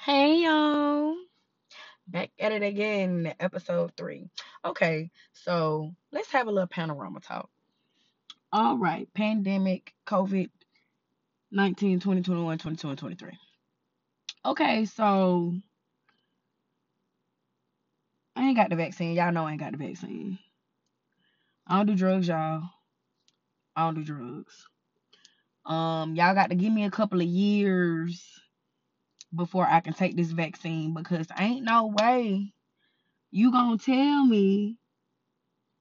Hey y'all. Back at it again, episode three. Okay, so let's have a little panorama talk. All right, pandemic, COVID 19, 2021, 22, and 23. Okay, so I ain't got the vaccine. Y'all know I ain't got the vaccine. I don't do drugs, y'all. I don't do drugs. Um, y'all got to give me a couple of years before I can take this vaccine because ain't no way you gonna tell me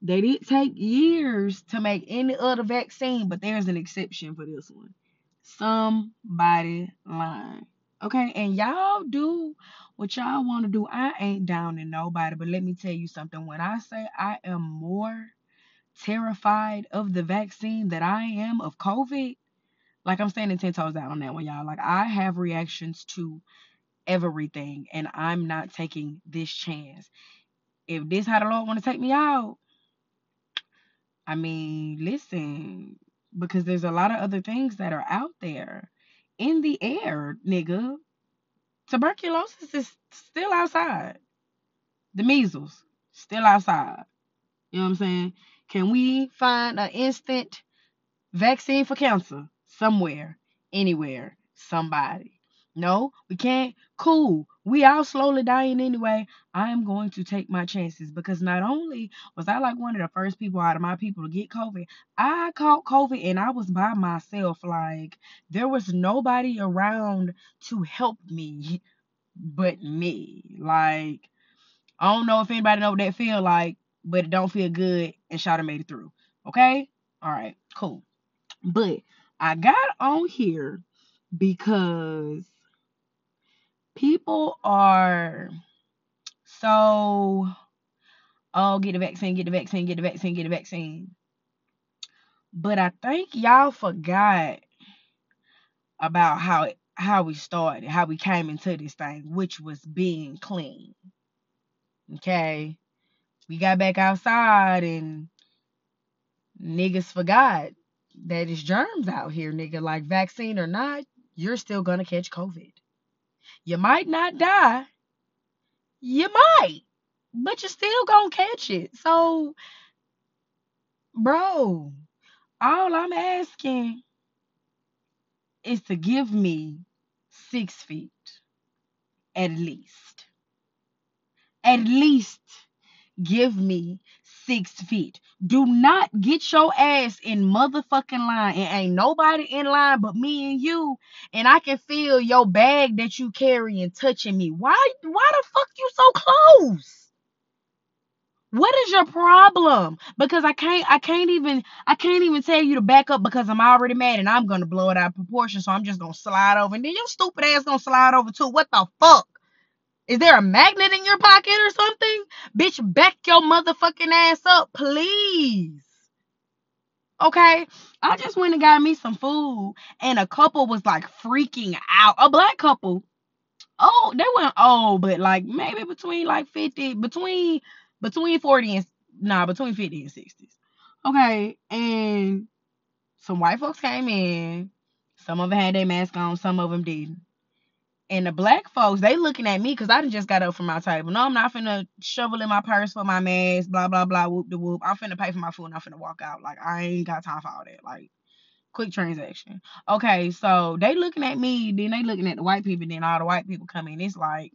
that it take years to make any other vaccine, but there's an exception for this one. Somebody lying. Okay, and y'all do what y'all want to do. I ain't down in nobody, but let me tell you something. When I say I am more terrified of the vaccine that I am of COVID, like I'm standing ten toes down on that one, y'all. Like I have reactions to everything, and I'm not taking this chance. If this how the Lord want to take me out, I mean, listen, because there's a lot of other things that are out there in the air, nigga. Tuberculosis is still outside. The measles still outside. You know what I'm saying? Can we find an instant vaccine for cancer somewhere, anywhere, somebody? No, we can't. Cool. We all slowly dying anyway. I am going to take my chances because not only was I like one of the first people out of my people to get COVID, I caught COVID and I was by myself. Like there was nobody around to help me but me. Like I don't know if anybody know what that feel like, but it don't feel good and Shada made it through. Okay? All right, cool. But I got on here because people are so oh get the vaccine, get the vaccine, get the vaccine, get the vaccine. But I think y'all forgot about how it, how we started, how we came into this thing, which was being clean. Okay. We got back outside and niggas forgot that it's germs out here, nigga. Like vaccine or not, you're still gonna catch COVID. You might not die. You might, but you're still gonna catch it. So, bro, all I'm asking is to give me six feet at least. At least give me six feet. Do not get your ass in motherfucking line. And ain't nobody in line but me and you. And I can feel your bag that you carry and touching me. Why why the fuck you so close? What is your problem? Because I can't I can't even I can't even tell you to back up because I'm already mad and I'm gonna blow it out of proportion. So I'm just gonna slide over. And then your stupid ass gonna slide over too. What the fuck? Is there a magnet in your pocket or something? Bitch, back your motherfucking ass up, please. Okay? I just went and got me some food, and a couple was like freaking out. A black couple. Oh, they weren't old, but like maybe between like 50, between between 40 and nah, between 50 and 60s. Okay, and some white folks came in. Some of them had their mask on, some of them didn't. And the black folks, they looking at me because I just got up from my table. No, I'm not finna shovel in my purse for my mask, blah, blah, blah, whoop de whoop. I'm finna pay for my food and I'm finna walk out. Like, I ain't got time for all that. Like, quick transaction. Okay, so they looking at me, then they looking at the white people, then all the white people come in. It's like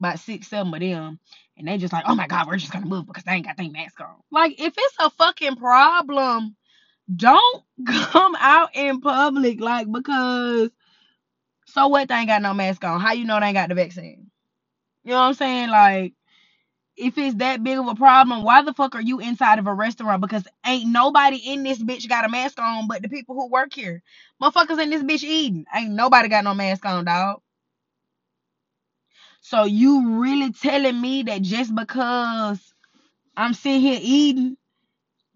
about six, seven of them. And they just like, oh my God, we're just gonna move because they ain't got their mask on. Like, if it's a fucking problem, don't come out in public. Like, because so what? They ain't got no mask on. How you know they ain't got the vaccine? You know what I'm saying? Like, if it's that big of a problem, why the fuck are you inside of a restaurant? Because ain't nobody in this bitch got a mask on but the people who work here. Motherfuckers in this bitch eating. Ain't nobody got no mask on, dog. So you really telling me that just because I'm sitting here eating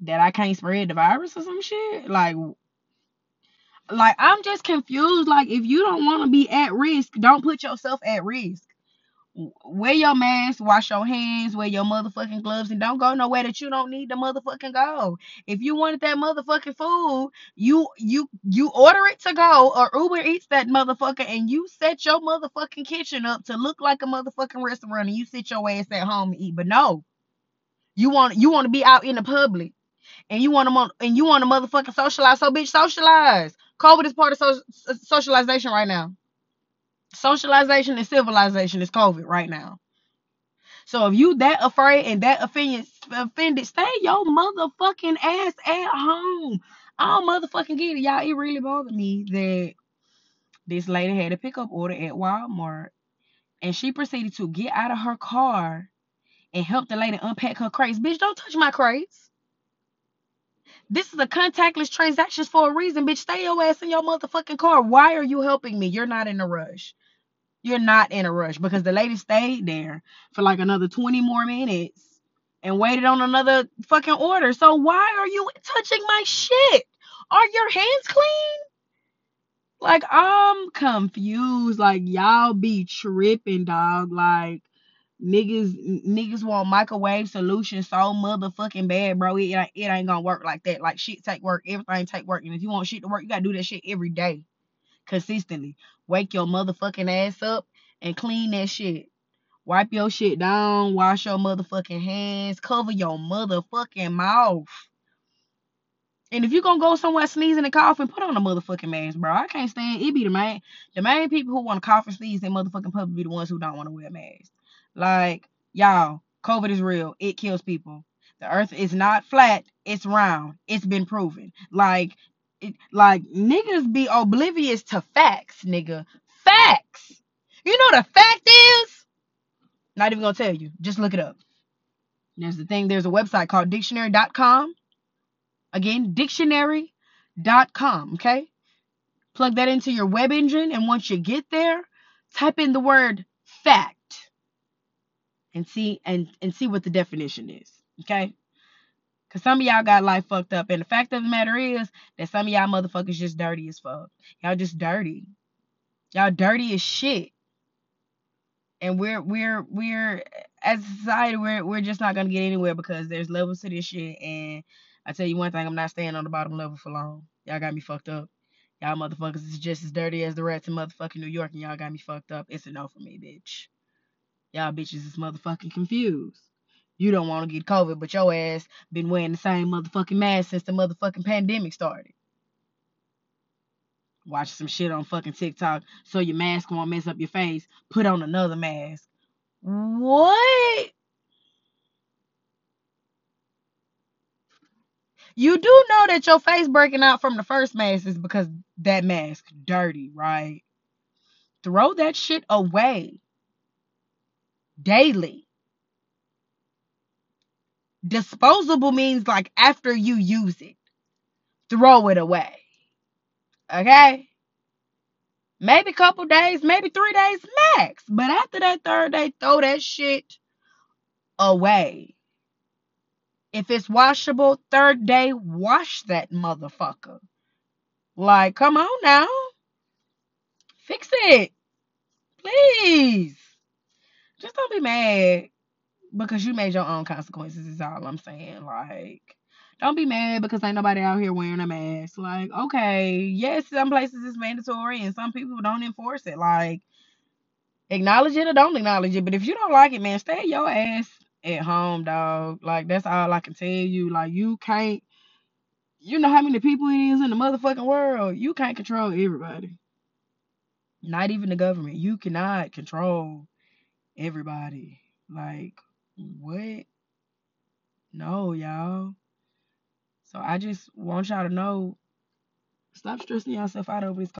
that I can't spread the virus or some shit? Like like I'm just confused. Like if you don't want to be at risk, don't put yourself at risk. wear your mask, wash your hands, wear your motherfucking gloves, and don't go nowhere that you don't need to motherfucking go. If you wanted that motherfucking food, you you you order it to go or Uber eats that motherfucker and you set your motherfucking kitchen up to look like a motherfucking restaurant and you sit your ass at home and eat. But no, you want you want to be out in the public and you want to and you want to motherfucking socialize. So bitch, socialize. COVID is part of so, socialization right now. Socialization and civilization is COVID right now. So if you that afraid and that offended, offended, stay your motherfucking ass at home. I don't motherfucking get it, y'all. It really bothered me that this lady had a pickup order at Walmart, and she proceeded to get out of her car and help the lady unpack her crates. Bitch, don't touch my crates. This is a contactless transactions for a reason, bitch. Stay your ass in your motherfucking car. Why are you helping me? You're not in a rush. You're not in a rush because the lady stayed there for like another 20 more minutes and waited on another fucking order. So why are you touching my shit? Are your hands clean? Like I'm confused. Like y'all be tripping, dog. Like niggas niggas want microwave solutions so motherfucking bad, bro. It, it ain't gonna work like that. Like shit take work, everything take work. And if you want shit to work, you gotta do that shit every day. Consistently. Wake your motherfucking ass up and clean that shit. Wipe your shit down, wash your motherfucking hands, cover your motherfucking mouth. And if you gonna go somewhere sneezing and coughing, put on a motherfucking mask, bro. I can't stand it. Be the main, the main people who want to cough and sneeze in motherfucking public be the ones who don't want to wear masks. Like, y'all, COVID is real. It kills people. The earth is not flat, it's round. It's been proven. Like, it, like niggas be oblivious to facts, nigga. Facts. You know the fact is? Not even gonna tell you. Just look it up. There's the thing, there's a website called dictionary.com. Again, dictionary.com, okay? Plug that into your web engine, and once you get there, type in the word fact and see and and see what the definition is. Okay? Cause some of y'all got life fucked up. And the fact of the matter is that some of y'all motherfuckers just dirty as fuck. Y'all just dirty. Y'all dirty as shit. And we're we're we're as a society we're we're just not gonna get anywhere because there's levels to this shit. And I tell you one thing, I'm not staying on the bottom level for long. Y'all got me fucked up. Y'all motherfuckers is just as dirty as the rats in motherfucking New York, and y'all got me fucked up. It's a no for me, bitch. Y'all bitches is motherfucking confused. You don't want to get COVID, but your ass been wearing the same motherfucking mask since the motherfucking pandemic started. Watch some shit on fucking TikTok so your mask won't mess up your face. Put on another mask. What? You do know that your face breaking out from the first mask is because that mask dirty, right? Throw that shit away daily. Disposable means like after you use it, throw it away. Okay? Maybe a couple days, maybe three days max. But after that third day, throw that shit away. If it's washable, third day, wash that motherfucker. Like, come on now. Fix it. Please. Just don't be mad because you made your own consequences, is all I'm saying. Like, don't be mad because ain't nobody out here wearing a mask. Like, okay, yes, some places it's mandatory and some people don't enforce it. Like, acknowledge it or don't acknowledge it. But if you don't like it, man, stay your ass at home, dog. Like, that's all I can tell you. Like, you can't, you know how many people it is in the motherfucking world. You can't control everybody. Not even the government. You cannot control everybody. Like, what? No, y'all. So I just want y'all to know stop stressing yourself out over this.